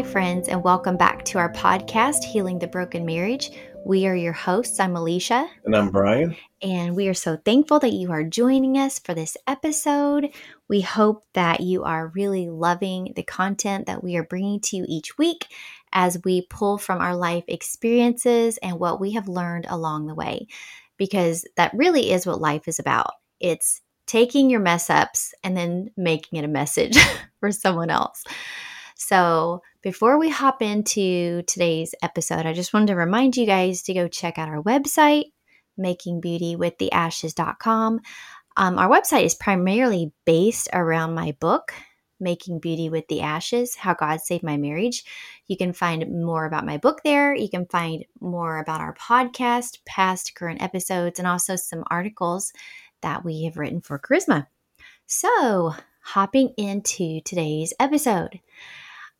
Hi, friends, and welcome back to our podcast, Healing the Broken Marriage. We are your hosts. I'm Elisha. And I'm Brian. And we are so thankful that you are joining us for this episode. We hope that you are really loving the content that we are bringing to you each week as we pull from our life experiences and what we have learned along the way, because that really is what life is about. It's taking your mess ups and then making it a message for someone else. So, before we hop into today's episode, I just wanted to remind you guys to go check out our website, makingbeautywiththeashes.com. Um, our website is primarily based around my book, Making Beauty with the Ashes How God Saved My Marriage. You can find more about my book there. You can find more about our podcast, past current episodes, and also some articles that we have written for Charisma. So, hopping into today's episode.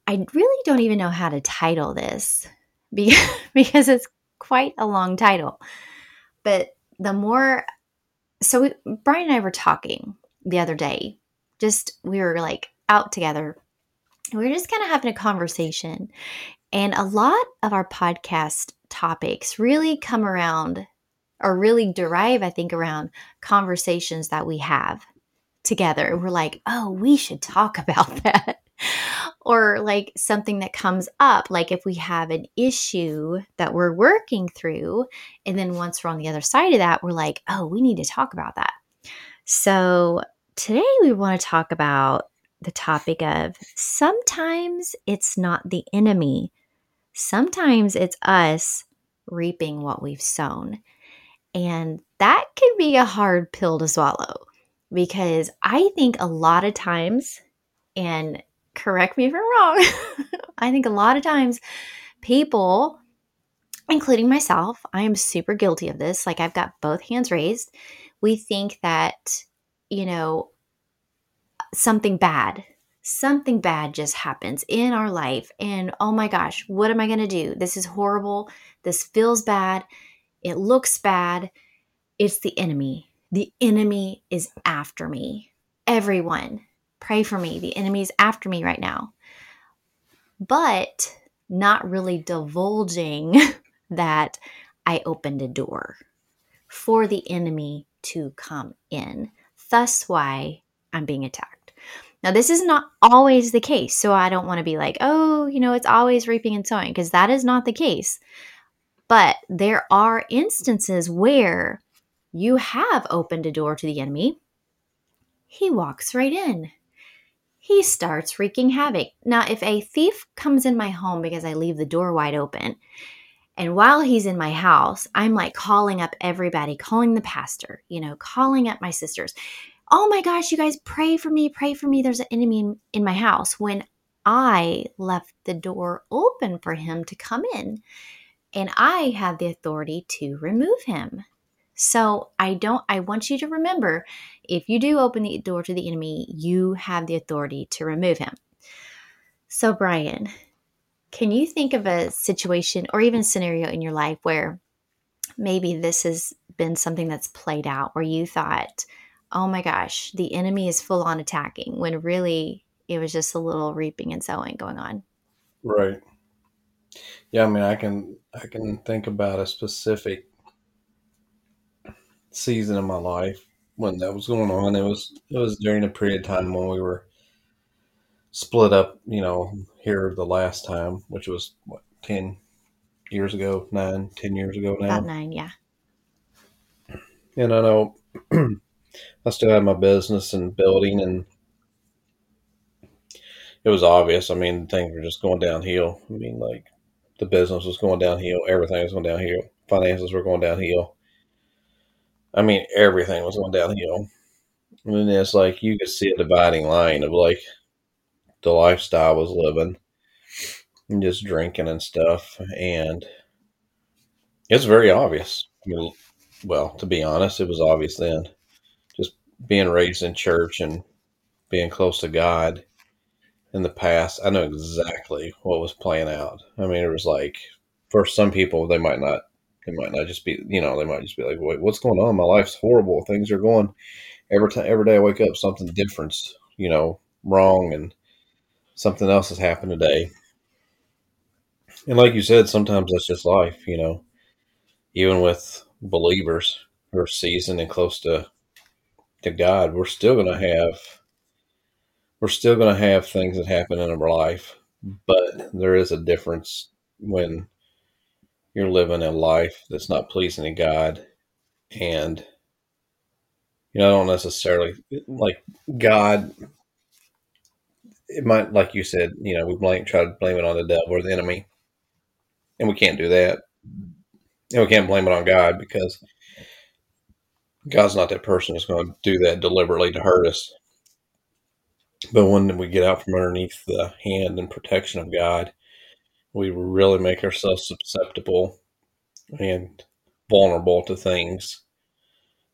I really don't even know how to title this because it's quite a long title. But the more, so we, Brian and I were talking the other day, just we were like out together. We were just kind of having a conversation. And a lot of our podcast topics really come around or really derive, I think, around conversations that we have together. We're like, oh, we should talk about that or like something that comes up, like if we have an issue that we're working through, and then once we're on the other side of that, we're like, oh, we need to talk about that. So today we want to talk about the topic of sometimes it's not the enemy, sometimes it's us reaping what we've sown. And that can be a hard pill to swallow because I think a lot of times, and correct me if I'm wrong. I think a lot of times people, including myself, I am super guilty of this. Like I've got both hands raised. We think that, you know, something bad, something bad just happens in our life. And oh my gosh, what am I going to do? This is horrible. This feels bad. It looks bad. It's the enemy. The enemy is after me. Everyone, Pray for me. The enemy's after me right now. But not really divulging that I opened a door for the enemy to come in. Thus, why I'm being attacked. Now, this is not always the case. So I don't want to be like, oh, you know, it's always reaping and sowing, because that is not the case. But there are instances where you have opened a door to the enemy. He walks right in he starts wreaking havoc. Now, if a thief comes in my home because I leave the door wide open, and while he's in my house, I'm like calling up everybody, calling the pastor, you know, calling up my sisters. Oh my gosh, you guys pray for me, pray for me. There's an enemy in, my house. When I left the door open for him to come in, and I have the authority to remove him. So I don't, I want you to remember if you do open the door to the enemy, you have the authority to remove him. So, Brian, can you think of a situation or even scenario in your life where maybe this has been something that's played out where you thought, oh my gosh, the enemy is full on attacking when really it was just a little reaping and sowing going on? Right. Yeah, I mean, I can I can think about a specific season of my life when that was going on. It was it was during a period of time when we were split up. You know, here the last time, which was what ten years ago, nine, ten years ago now. About nine, yeah. And I know I still had my business and building, and it was obvious. I mean, things were just going downhill. I mean, like the business was going downhill, everything was going downhill, finances were going downhill I mean, everything was going downhill. And it's like you could see a dividing line of like the lifestyle I was living and just drinking and stuff. And it's very obvious. Well, to be honest, it was obvious then. Just being raised in church and being close to God in the past, I know exactly what was playing out. I mean, it was like for some people, they might not they might not just be, you know, they might just be like, wait, what's going on? My life's horrible. Things are going every time, every day I wake up, something different, you know, wrong and something else has happened today. And like you said, sometimes that's just life, you know. Even with believers who are seasoned and close to to God, we're still going to have we're still going to have things that happen in our life, but there is a difference when you're living a life that's not pleasing to God and you know, I don't necessarily like God it might like you said, you know, we blame try to blame it on the devil or the enemy. And we can't do that. And we can't blame it on God because God's not that person that's going to do that deliberately to hurt us. But when we get out from underneath the hand and protection of God, we really make ourselves susceptible and vulnerable to things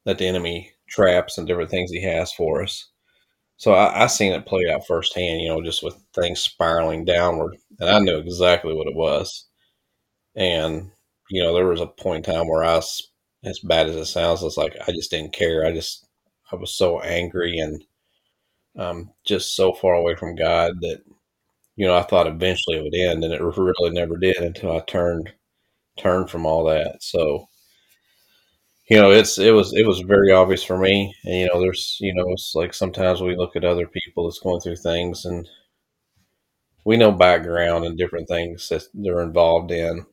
that the enemy traps and different things he has for us. So I, I seen it play out firsthand, you know, just with things spiraling downward, and I knew exactly what it was. And you know, there was a point in time where I was, as bad as it sounds, it's like I just didn't care. I just I was so angry and um, just so far away from God that you know I thought eventually it would end, and it really never did until I turned turned from all that. So you know it's it was it was very obvious for me and you know there's you know it's like sometimes we look at other people that's going through things and we know background and different things that they're involved in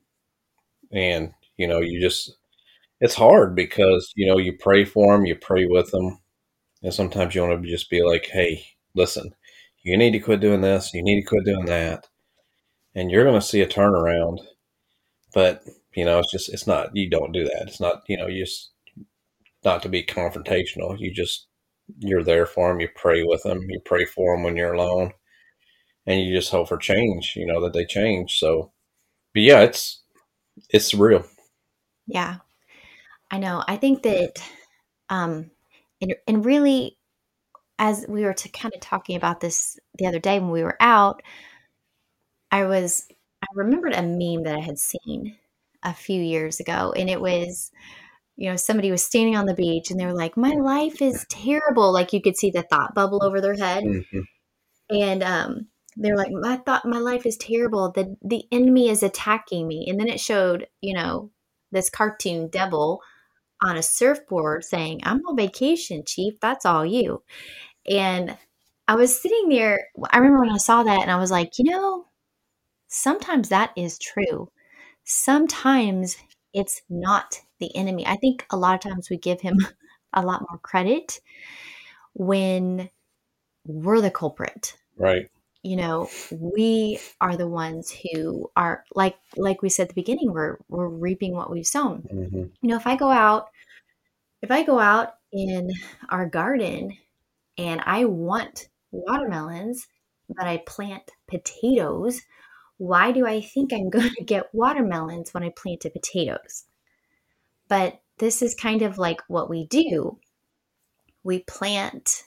and you know you just it's hard because you know you pray for them you pray with them and sometimes you want to just be like hey listen you need to quit doing this you need to quit doing that and you're going to see a turnaround. But you know it's just it's not you don't do that. It's not you know you just not to be confrontational you just you're there for them you pray with them you pray for them when you're alone and you just hope for change you know that they change. So but yeah it's it's real. Yeah, I know. I think that, um, and, and really, as we were to kind of talking about this the other day when we were out, I was, I remembered a meme that I had seen a few years ago, and it was, you know, somebody was standing on the beach and they were like, My life is terrible. Like you could see the thought bubble over their head. hmm And um, they're like, My thought, my life is terrible. The, the enemy is attacking me. And then it showed, you know, this cartoon devil on a surfboard saying, I'm on vacation, Chief. That's all you. And I was sitting there. I remember when I saw that and I was like, you know, sometimes that is true. Sometimes it's not the enemy. I think a lot of times we give him a lot more credit when we're the culprit. right You know, we are the ones who are like like we said at the beginning, we're we're reaping what we've sown. hmm You know, if I go out if I go out in our garden and I want watermelons, but I plant potatoes, why do I think I'm going to get watermelons when I planted potatoes? But this is kind of like what we do. We plant,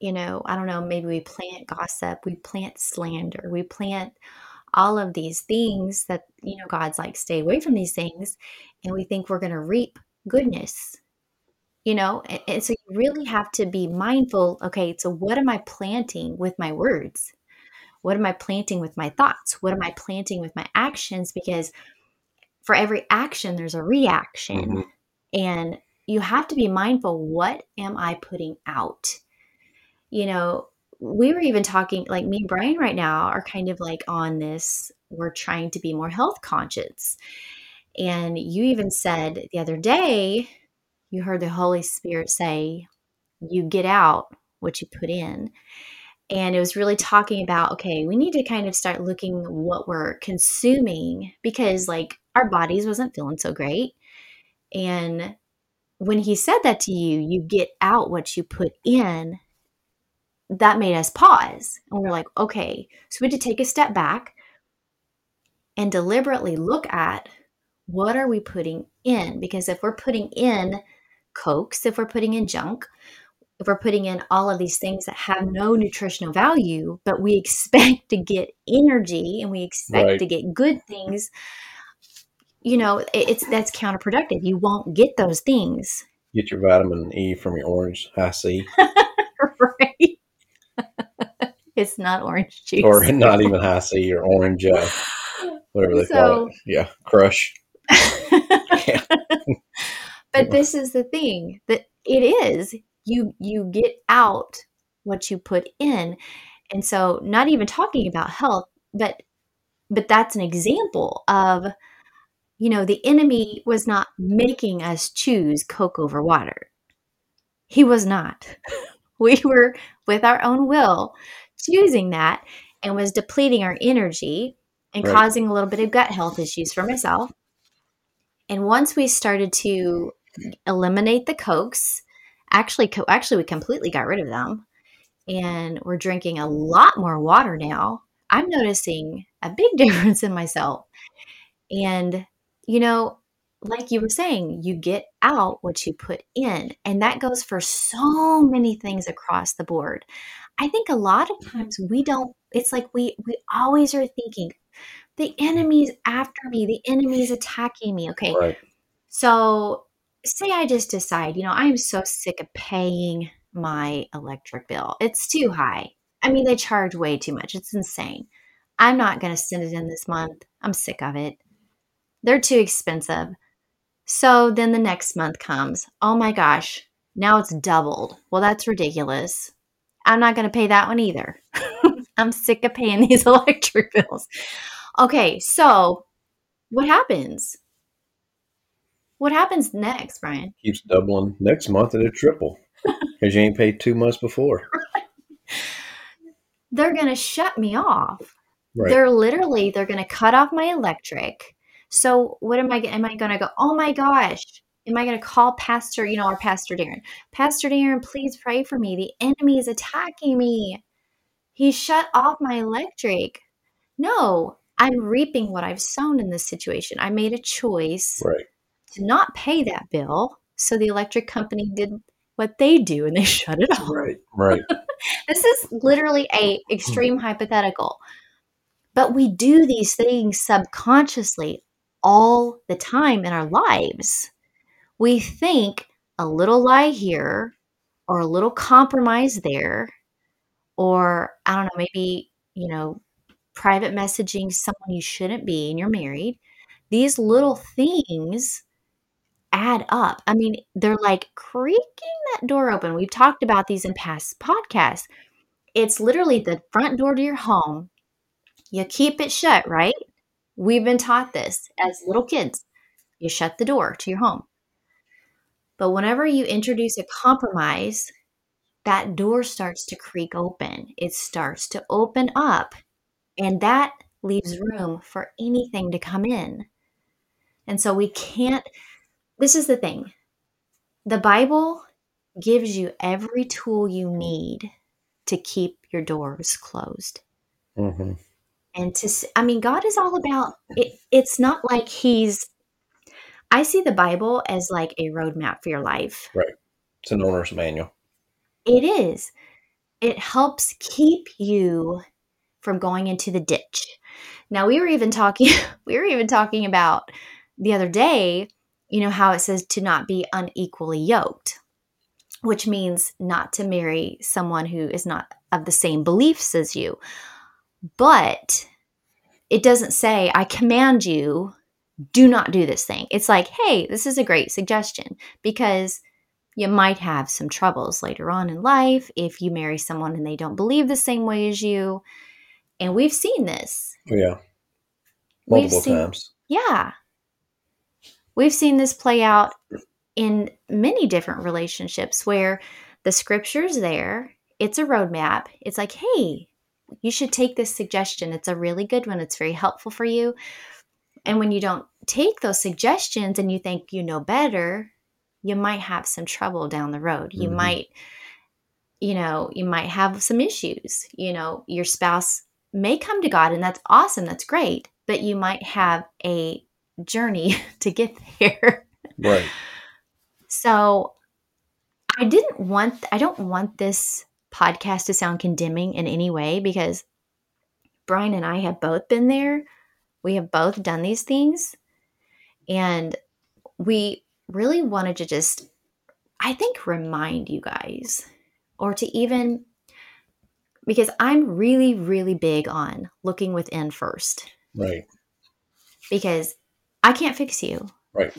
you know, I don't know, maybe we plant gossip, we plant slander, we plant all of these things that, you know, God's like, stay away from these things. And we think we're going to reap goodness you know and, and so you really have to be mindful okay so what am i planting with my words? What am i planting with my thoughts? What am i planting with my actions? Because for every action there's a reaction mm-hmm. and you have to be mindful what am i putting out? You know we were even talking like me and brian right now are kind of like on this we're trying to be more health conscious and you even said the other day you heard the Holy Spirit say, You get out what you put in. And it was really talking about, okay, we need to kind of start looking what we're consuming because, like, our bodies wasn't feeling so great. And when he said that to you, you get out what you put in, that made us pause. And we're like, okay, so we had to take a step back and deliberately look at what are we putting in? Because if we're putting in cokes, if we're putting in junk, if we're putting in all of these things that have no nutritional value, but we expect to get energy and we expect right to get good things, you know, it- it's that's counterproductive. You won't get those things. get your vitamin e from your orange i see right? It's not orange juice or not even Hi-C or orange uh, whatever they So- call it. Yeah, crush. Yeah. But this is the thing that it is you you get out what you put in. And so not even talking about health but but that's an example of you know the enemy was not making us choose coke over water. He was not. We were with our own will choosing that and was depleting our energy and Right. causing a little bit of gut health issues for myself. And once we started to eliminate the cokes, actually, co- actually, we completely got rid of them, and we're drinking a lot more water now. I'm noticing a big difference in myself, and you know, like you were saying, you get out what you put in, and that goes for so many things across the board. I think a lot of mm-hmm. times we don't. It's like we we always are thinking. The enemy's after me. The enemy's attacking me. Okay, Right. so, say I just decide, you know, I am so sick of paying my electric bill. It's too high. I mean, they charge way too much. It's insane. I'm not going to send it in this month. I'm sick of it. They're too expensive. So then the next month comes. Oh my gosh, now it's doubled. Well, that's ridiculous. I'm not going to pay that one either. I'm sick of paying these electric bills. Okay, so what happens? What happens next, Brian? Keeps doubling. Next month it'll triple because you ain't paid two months before. They're going to shut me off. Right. They're literally they're going to cut off my electric. So what am I am I going to go? Oh my gosh. Am I going to call Pastor, you know, our Pastor Darren? Pastor Darren, please pray for me. The enemy is attacking me. He shut off my electric. No, I'm reaping what I've sown in this situation. I made a choice right. To not pay that bill. So the electric company did what they do and they shut it off. Right. Right. This is literally a extreme hmm. hypothetical. But we do these things subconsciously all the time in our lives. We think a little lie here or a little compromise there or I don't know, maybe, you know, private messaging someone you shouldn't be and you're married. These little things add up. I mean, they're like creaking that door open. We've talked about these in past podcasts. It's literally the front door to your home. You keep it shut, right? We've been taught this as little kids. You shut the door to your home. But whenever you introduce a compromise, that door starts to creak open. It starts to open up, and that leaves room for anything to come in. And so we can't, this is the thing the Bible gives you every tool you need to keep your doors closed. hmm And to, I mean, God is all about it. It's not like He's, I see the Bible as like a roadmap for your life. Right. It's an owner's manual. It is. It helps keep you from going into the ditch. Now we were even talking we were even talking about the other day, you know how it says to not be unequally yoked, which means not to marry someone who is not of the same beliefs as you. But it doesn't say I command you do not do this thing. It's like, hey, this is a great suggestion because you might have some troubles later on in life if you marry someone and they don't believe the same way as you. And we've seen this. Yeah. We've Multiple seen- times. Yeah. We've seen this play out in many different relationships where the scripture's there, it's a roadmap. It's like, hey, you should take this suggestion. It's a really good one, it's very helpful for you. And when you don't take those suggestions and you think you know better, you might have some trouble down the road. You Mhm. might, you know, you might have some issues. You know, your spouse may come to God, and that's awesome. That's great. But you might have a journey to get there. Right. So I didn't want, I don't want this podcast to sound condemning in any way because Brian and I have both been there. We have both done these things. And we really wanted to just, I think, remind you guys or to even, because I'm really, really big on looking within first. Right. because I can't fix you. Right.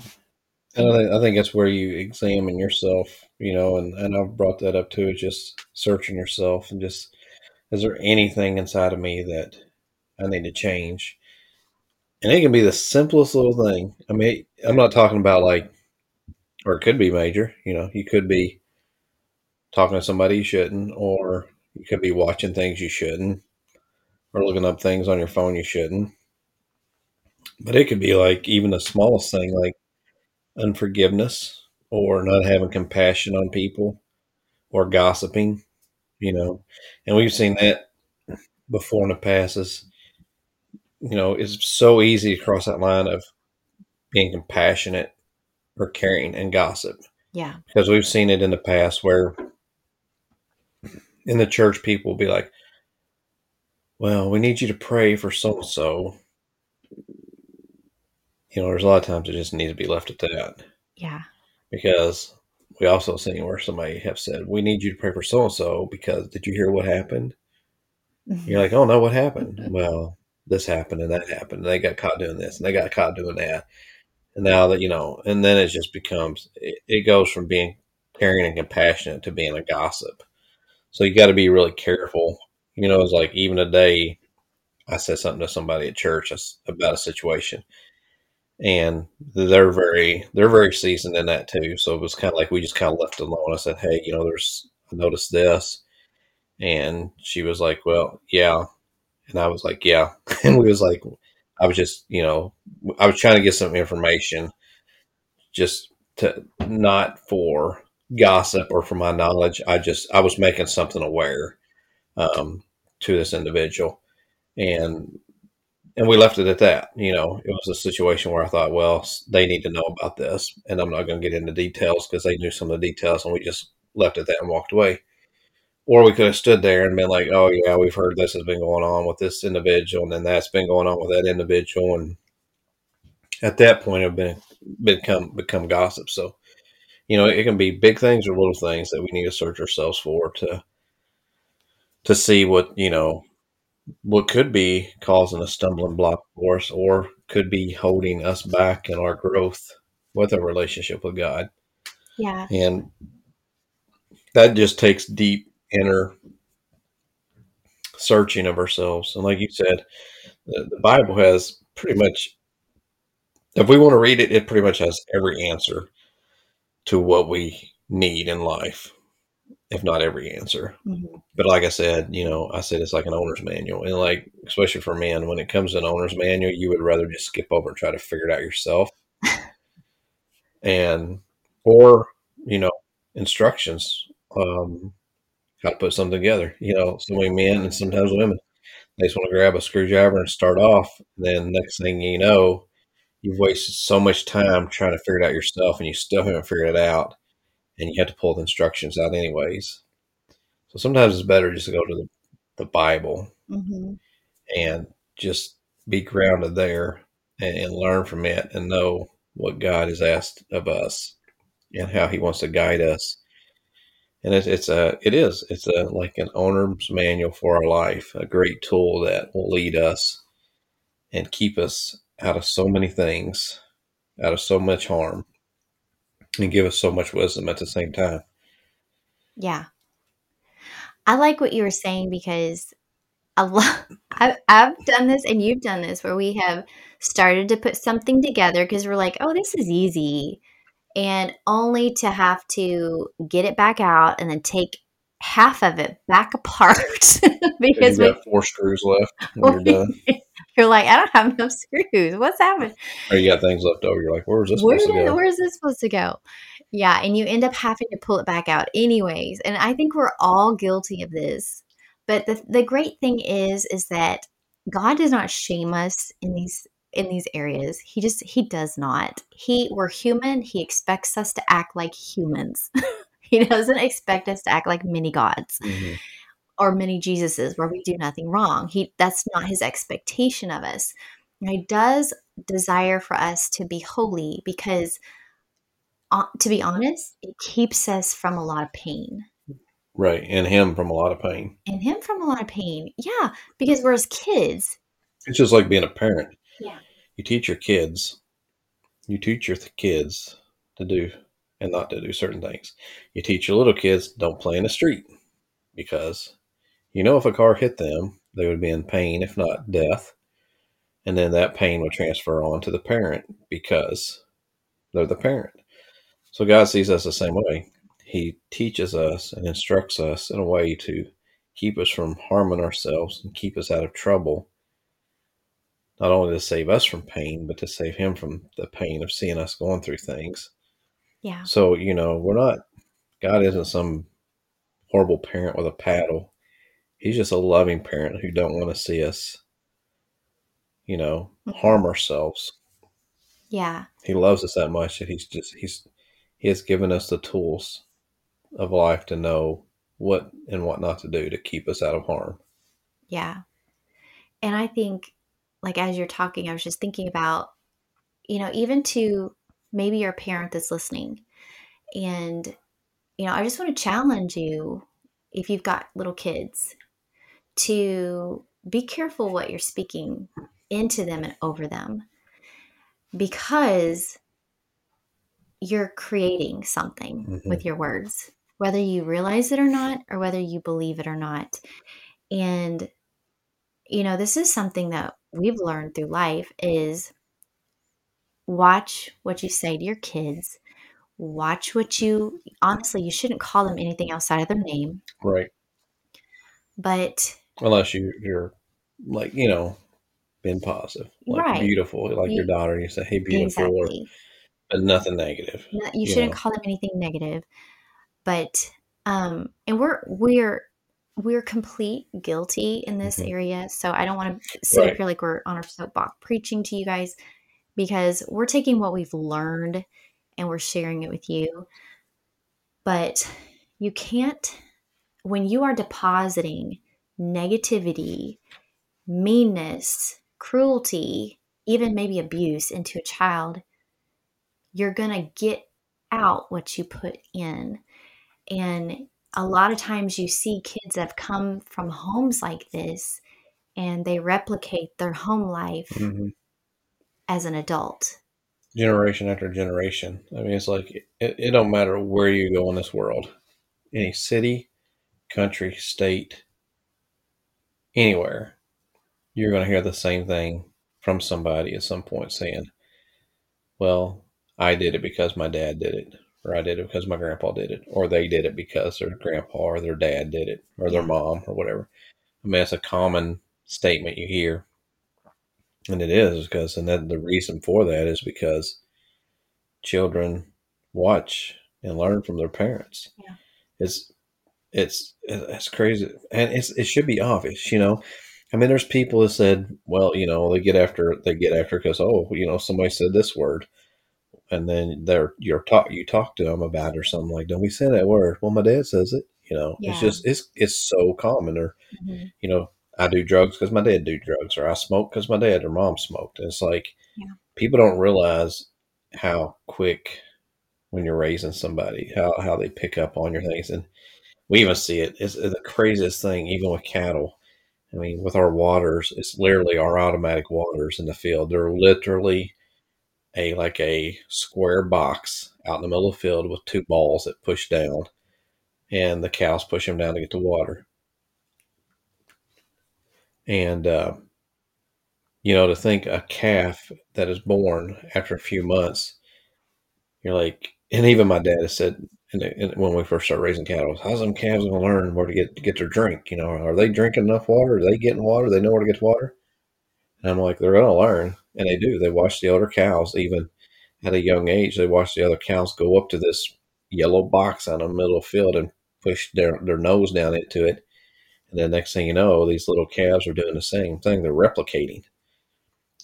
And I think, I think that's where you examine yourself, you know, and, and I've brought that up too, just searching yourself and just, is there anything inside of me that I need to change? And it can be the simplest little thing. I mean, I'm not talking about like, or it could be major, you know, you could be talking to somebody you shouldn't, or you could be watching things you shouldn't, or looking up things on your phone you shouldn't. But it could be like even the smallest thing, like unforgiveness or not having compassion on people or gossiping, you know. And we've seen that before in the past is, you know, it's so easy to cross that line of being compassionate or caring and gossip. Yeah. Because we've seen it in the past where in the church people will be like, well, we need you to pray for so and so. You know, there's a lot of times it just needs to be left at that Yeah. because we also seen where somebody have said, "We need you to pray for so and so because did you hear what happened?" Mm-hmm. You're like, "Oh no, what happened?" well, this happened and that happened. And they got caught doing this and they got caught doing that. And now that you know, and then it just becomes it, it goes from being caring and compassionate to being a gossip. So you got to be really careful. You know, it's like even today, I said something to somebody at church about a situation, and they're very they're very seasoned in that too. So it was kind of like we just kind of left alone. I said, "Hey, you know, there's I noticed this," and she was like, "Well, yeah," and I was like, "Yeah," and we was like, I was just you know I was trying to get some information, just to not for gossip or for my knowledge. I just I was making something aware um, to this individual, and and we left it at that. You know, it was a situation where I thought, well, they need to know about this, and I'm not going to get into details because they knew some of the details, and we just left it that and walked away. Or we could have stood there and been like, "Oh yeah, we've heard this has been going on with this individual, and then that's been going on with that individual," and at that point, it been become become gossip. So, you know, it can be big things or little things that we need to search ourselves for to to see what you know what could be causing a stumbling block for us or could be holding us back in our growth with a relationship with God. Yeah. And that just takes deep inner searching of ourselves. And like you said, the, the Bible has pretty much, if we want to read it, it pretty much has every answer to what we need in life if not every answer. Mm-hmm. But like I said, you know, I said it's like an owner's manual, and like especially for men, when it comes to an owner's manual, you would rather just skip over and try to figure it out yourself, and or you know instructions um, how to put something together. You know, so many men and sometimes women they just want to grab a screwdriver and start off. And then next thing you know, you've wasted so much time trying to figure it out yourself, and you still haven't figured it out and you have to pull the instructions out anyways. So sometimes it's better just to go to the, the Bible Mm-hmm. and just be grounded there and, and learn from it and know what God has asked of us and how He wants to guide us. And it's, it's a it is it's a like an owner's manual for our life, a great tool that will lead us and keep us out of so many things, out of so much harm and give us so much wisdom at the same time. Yeah. I like what you were saying because a lot, I, I've done this and you've done this where we have started to put something together because we're like, oh, this is easy. And only to have to get it back out and then take half of it back apart because we, got four screws left when you're done. You're like, I don't have enough screws. What's happening? Or you got things left over. You're like, where's this Where supposed to go? where's this supposed to go? Yeah, and you end up having to pull it back out anyways. And I think we're all guilty of this. But the the great thing is is that God does not shame us in these in these areas. He just he does not. He we're human. He expects us to act like humans. he doesn't expect us to act like mini gods Mhm. Or many Jesuses where we do nothing wrong. He that's not his expectation of us. He does desire for us to be holy because uh, to be honest, it keeps us from a lot of pain. Right. And him from a lot of pain. And him from a lot of pain. Yeah, because we're as kids. It's just like being a parent. Yeah. you teach your kids, you teach your kids to do and not to do certain things. You teach your little kids don't play in the street because you know if a car hit them, they would be in pain, if not death. And then that pain would transfer on to the parent because they're the parent. So God sees us the same way. He teaches us and instructs us in a way to keep us from harming ourselves and keep us out of trouble. Not only to save us from pain, but to save him from the pain of seeing us going through things. Yeah. So, you know, we're not, God isn't some horrible parent with a paddle. He's just a loving parent who don't want to see us, you know, Mhm. harm ourselves. Yeah. He loves us that much that he's just, he's, he has given us the tools of life to know what and what not to do to keep us out of harm. Yeah. And I think, like, as you're talking, I was just thinking about, you know, even to maybe your parent that's listening. And, you know, I just want to challenge you if you've got little kids to be careful what you're speaking into them and over them because you're creating something Mhm. with your words, whether you realize it or not, or whether you believe it or not. And, you know, this is something that we've learned through life is watch what you say to your kids. Watch what you honestly, you shouldn't call them anything outside of their name, Right. but Unless you, you're like, you know, been positive, like Right. beautiful, like your You- daughter, you say, hey, beautiful, or, but nothing negative. No, you You shouldn't know. call them anything negative. But um and we're we're we're complete guilty in this Mhm. area. So I don't want to sit Right. up here like we're on our soapbox preaching to you guys because we're taking what we've learned and we're sharing it with you. But you can't when you are depositing negativity, meanness, cruelty, even maybe abuse into a child, you're going to get out what you put in. And a lot of times you see kids that have come from homes like this and they replicate their home life hmm as an adult. Generation after generation. I mean, it's like it, it don't matter where you go in this world, any city, country, state, anywhere, you're going to hear the same thing from somebody at some point saying, well, I did it because my dad did it, or I did it because my grandpa did it, or they did it because their grandpa or their dad did it, or their mom, or whatever. I mean, it's a common statement you hear. And it is because, and then the reason for that is because children watch and learn from their parents. Yeah. It's, it's, it's crazy. And it's, it should be obvious, you know? I mean, there's people that said, well, you know, they get after, they get after because, oh, you know, somebody said this word. And then they're, you're talk, you talk to them about it or something like, don't we say that word? Well, my dad says it, you know, Yeah. it's just, it's, it's so common or, Mhm. you know, I do drugs because my dad do drugs, or I smoke because my dad or mom smoked. And it's like Yeah. people don't realize how quick when you're raising somebody, how how they pick up on your things, and we even see it. It's, the craziest thing, even with cattle. I mean, with our waters, it's literally our automatic waters in the field. They're literally a like a square box out in the middle of the field with two balls that push down, and the cows push them down to get the water. And uh, you know, to think a calf that is born after a few months, you're like, and even my dad has said, and, when we first started raising cattle, how's them calves going to learn where to get get their drink? You know, are they drinking enough water? Are they getting water? They know where to get water. And I'm like, they're going to learn, and they do. They watch the older cows, even at a young age. They watch the other cows go up to this yellow box on the middle of the field and push their their nose down into it. And then next thing you know, these little calves are doing the same thing. They're replicating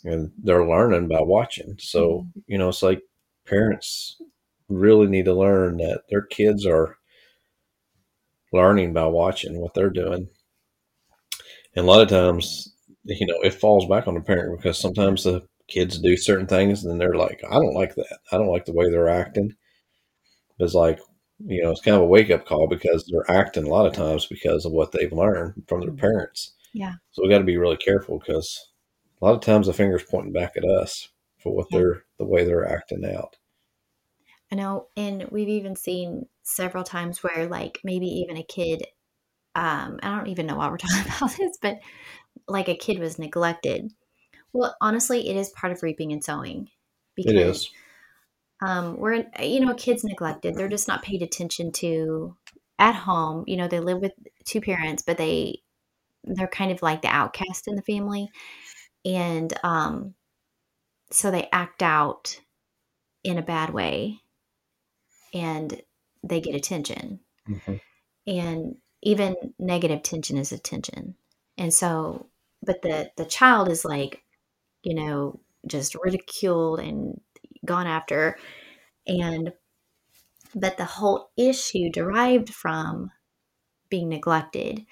and they're learning by watching. So, mm-hmm. you know, it's like parents really need to learn that their kids are learning by watching what they're doing. And a lot of times, you know, it falls back on the parent because sometimes the kids do certain things and they're like, I don't like that. I don't like the way they're acting. It's like, you know, it's kind of a wake up call because they're acting a lot of times because of what they've learned from their mm-hmm. parents. Yeah. So we got to be really careful because a lot of times the finger's pointing back at us for what Yeah. they're the way they're acting out. I know, and we've even seen several times where, like, maybe even a kid, um, I don't even know why we're talking about this, but like a kid was neglected. Well, honestly, it is part of reaping and sowing It is. um, we're you know kids neglected they're just not paid attention to at home you know they live with two parents but they they're kind of like the outcast in the family and um, so they act out in a bad way and they get attention. Hmm and even negative attention is attention. And so but the the child is like you know just ridiculed and gone after. And but the whole issue derived from being neglected.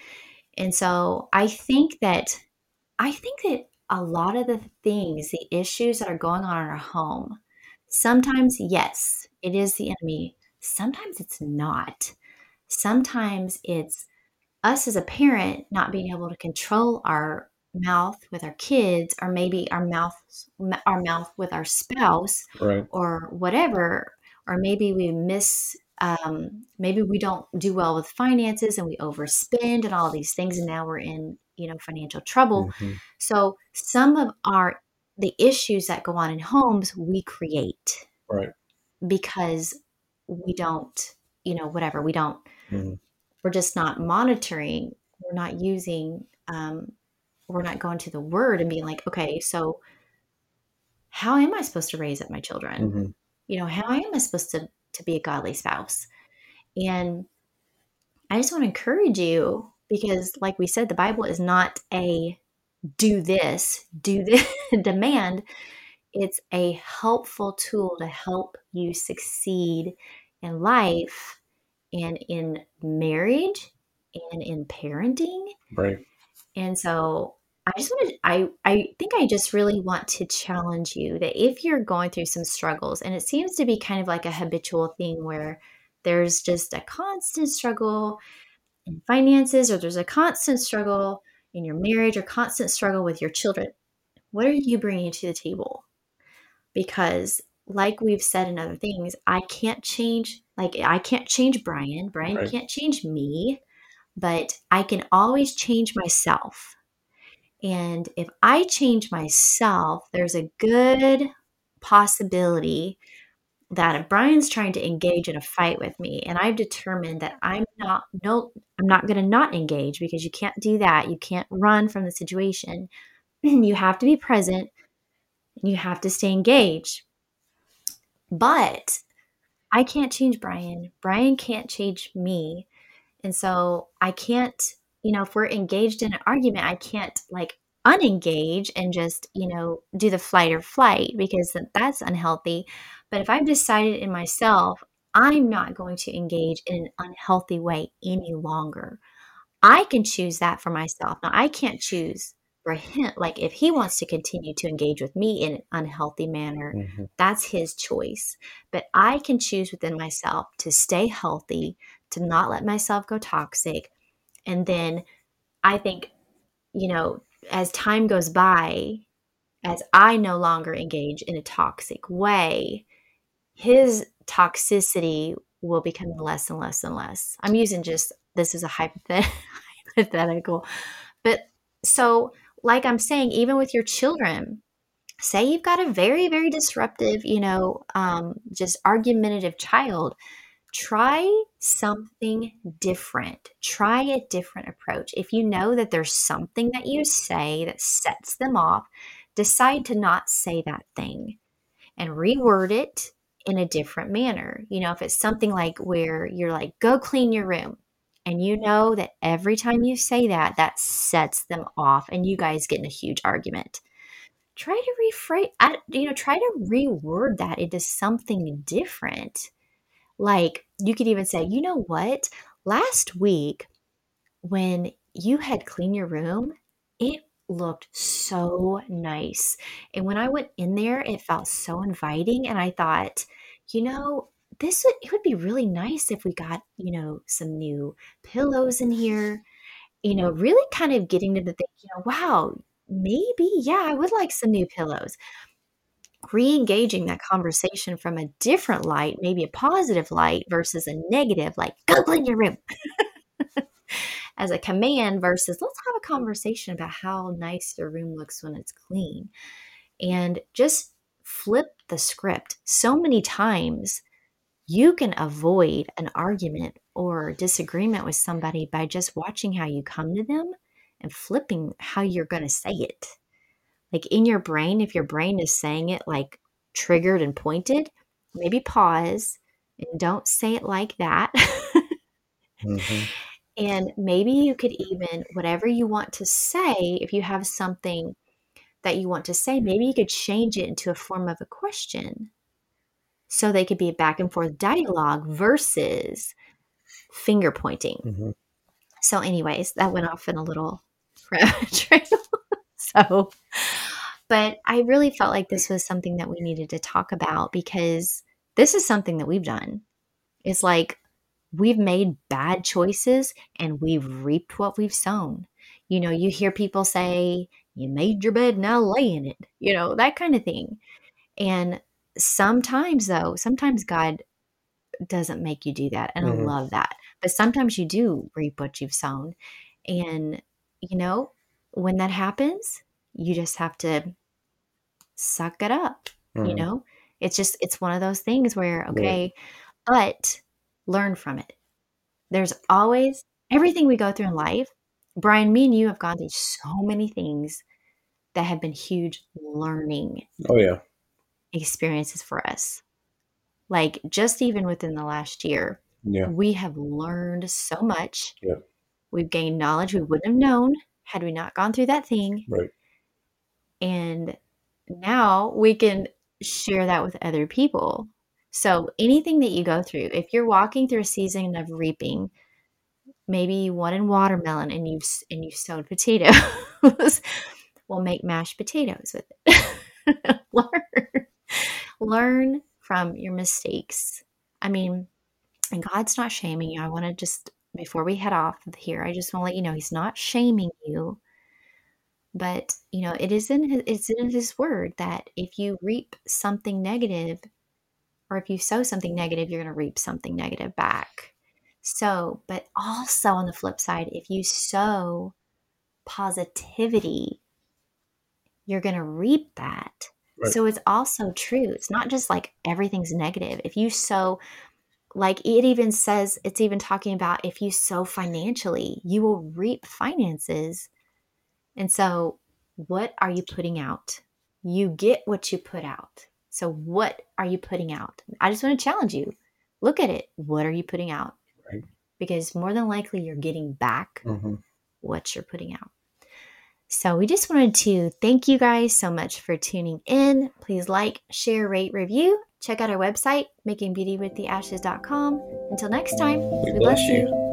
And so i think that i think that a lot of the things the issues that are going on in our home sometimes yes it is the enemy. Sometimes it's not. Sometimes it's us as a parent not being able to control our mouth with our kids or maybe our mouth our mouth with our spouse Right. or whatever or maybe we miss um, maybe we don't do well with finances and we overspend and all these things and now we're in you know financial trouble. Hmm so some of our the issues that go on in homes we create. Right. Because we don't you know whatever we don't hmm we're just not monitoring we're not using um, we're not going to the word and being like okay so how am i supposed to raise up my children? Hmm you know how am i supposed to to be a godly spouse? And i just want to encourage you because like we said the bible is not a do this do this demand it's a helpful tool to help you succeed in life and in marriage and in parenting Right. and so I just wanted I I think I just really want to challenge you that if you're going through some struggles and it seems to be kind of like a habitual thing where there's just a constant struggle in finances or there's a constant struggle in your marriage or constant struggle with your children what are you bringing to the table because like we've said in other things I can't change like I can't change Brian Brian Right. can't change me but I can always change myself and if I change myself, there's a good possibility that if Brian's trying to engage in a fight with me and I've determined that I'm not no I'm not going to not engage because you can't do that. You can't run from the situation. you have to be present you have to stay engaged. But I can't change Brian. Brian can't change me. And so I can't, you know, if we're engaged in an argument, I can't like unengage and just, you know, do the flight or flight because that's unhealthy. But if I've decided in myself, I'm not going to engage in an unhealthy way any longer. I can choose that for myself. Now, I can't choose for him. Like, if he wants to continue to engage with me in an unhealthy manner, hmm that's his choice. But I can choose within myself to stay healthy, to not let myself go toxic. And then I think, you know, as time goes by, as I no longer engage in a toxic way, his toxicity will become less and less and less. I'm using just this is a hypothet- hypothetical. But so, like I'm saying, even with your children, say you've got a very, very disruptive, you know, um, just argumentative child, try something different. Try a different approach. If you know that there's something that you say that sets them off, decide to not say that thing and reword it in a different manner. You know, if it's something like where you're like, go clean your room. And you know that every time you say that, that sets them off and you guys get in a huge argument. Try to rephrase, you know, try to reword that into something different. Like you could even say, you know what? Last week, when you had cleaned your room, it looked so nice. And when I went in there, it felt so inviting. And I thought, you know, this would it would be really nice if we got, you know, some new pillows in here. You know, really kind of getting to think, you know, wow, maybe, yeah, I would like some new pillows. Re-engaging that conversation from a different light, maybe a positive light versus a negative, like go clean your room. As a command versus let's have a conversation about how nice your room looks when it's clean. And just flip the script. So many times you can avoid an argument or disagreement with somebody by just watching how you come to them and flipping how you're going to say it. Like in your brain, if your brain is saying it like triggered and pointed, maybe pause and don't say it like that. mm-hmm. And maybe you could even, whatever you want to say, if you have something that you want to say, maybe you could change it into a form of a question. So they could be a back and forth dialogue versus finger pointing. Mm-hmm. So, anyways, that went off in a little trail. so, but I really felt like this was something that we needed to talk about because this is something that we've done. It's like we've made bad choices and we've reaped what we've sown. You know, you hear people say, You made your bed, now lay in it, you know, that kind of thing. And sometimes, though, sometimes God doesn't make you do that. And mm-hmm. I love that. But sometimes you do reap what you've sown. And, you know, when that happens, you just have to suck it up. Mm-hmm. You know, it's just, it's one of those things where, okay, yeah. but learn from it. There's always everything we go through in life. Brian, me and you have gone through so many things that have been huge learning. Oh, yeah. Experiences for us. Like just even within the last year, yeah. we have learned so much. Yeah. We've gained knowledge we wouldn't have known had we not gone through that thing. Right. And now we can share that with other people. So anything that you go through, if you're walking through a season of reaping, maybe you wanted watermelon and you've and you sowed potatoes, we'll make mashed potatoes with it. learn, learn from your mistakes. I mean, and God's not shaming you. I want to just before we head off here, I just want to let you know He's not shaming you. But you know, it is in his, it's in His Word that if you reap something negative, or if you sow something negative, you're going to reap something negative back. So, but also on the flip side, if you sow positivity, you're going to reap that. Right. So it's also true. It's not just like everything's negative. If you sow, like it even says, it's even talking about if you sow financially, you will reap finances. And so, what are you putting out? You get what you put out. So, what are you putting out? I just want to challenge you. Look at it. What are you putting out? Right. Because more than likely, you're getting back mm-hmm. what you're putting out. So, we just wanted to thank you guys so much for tuning in. Please like, share, rate, review. Check out our website, makingbeautywiththeashes.com. Until next time, we, we bless, bless you. you.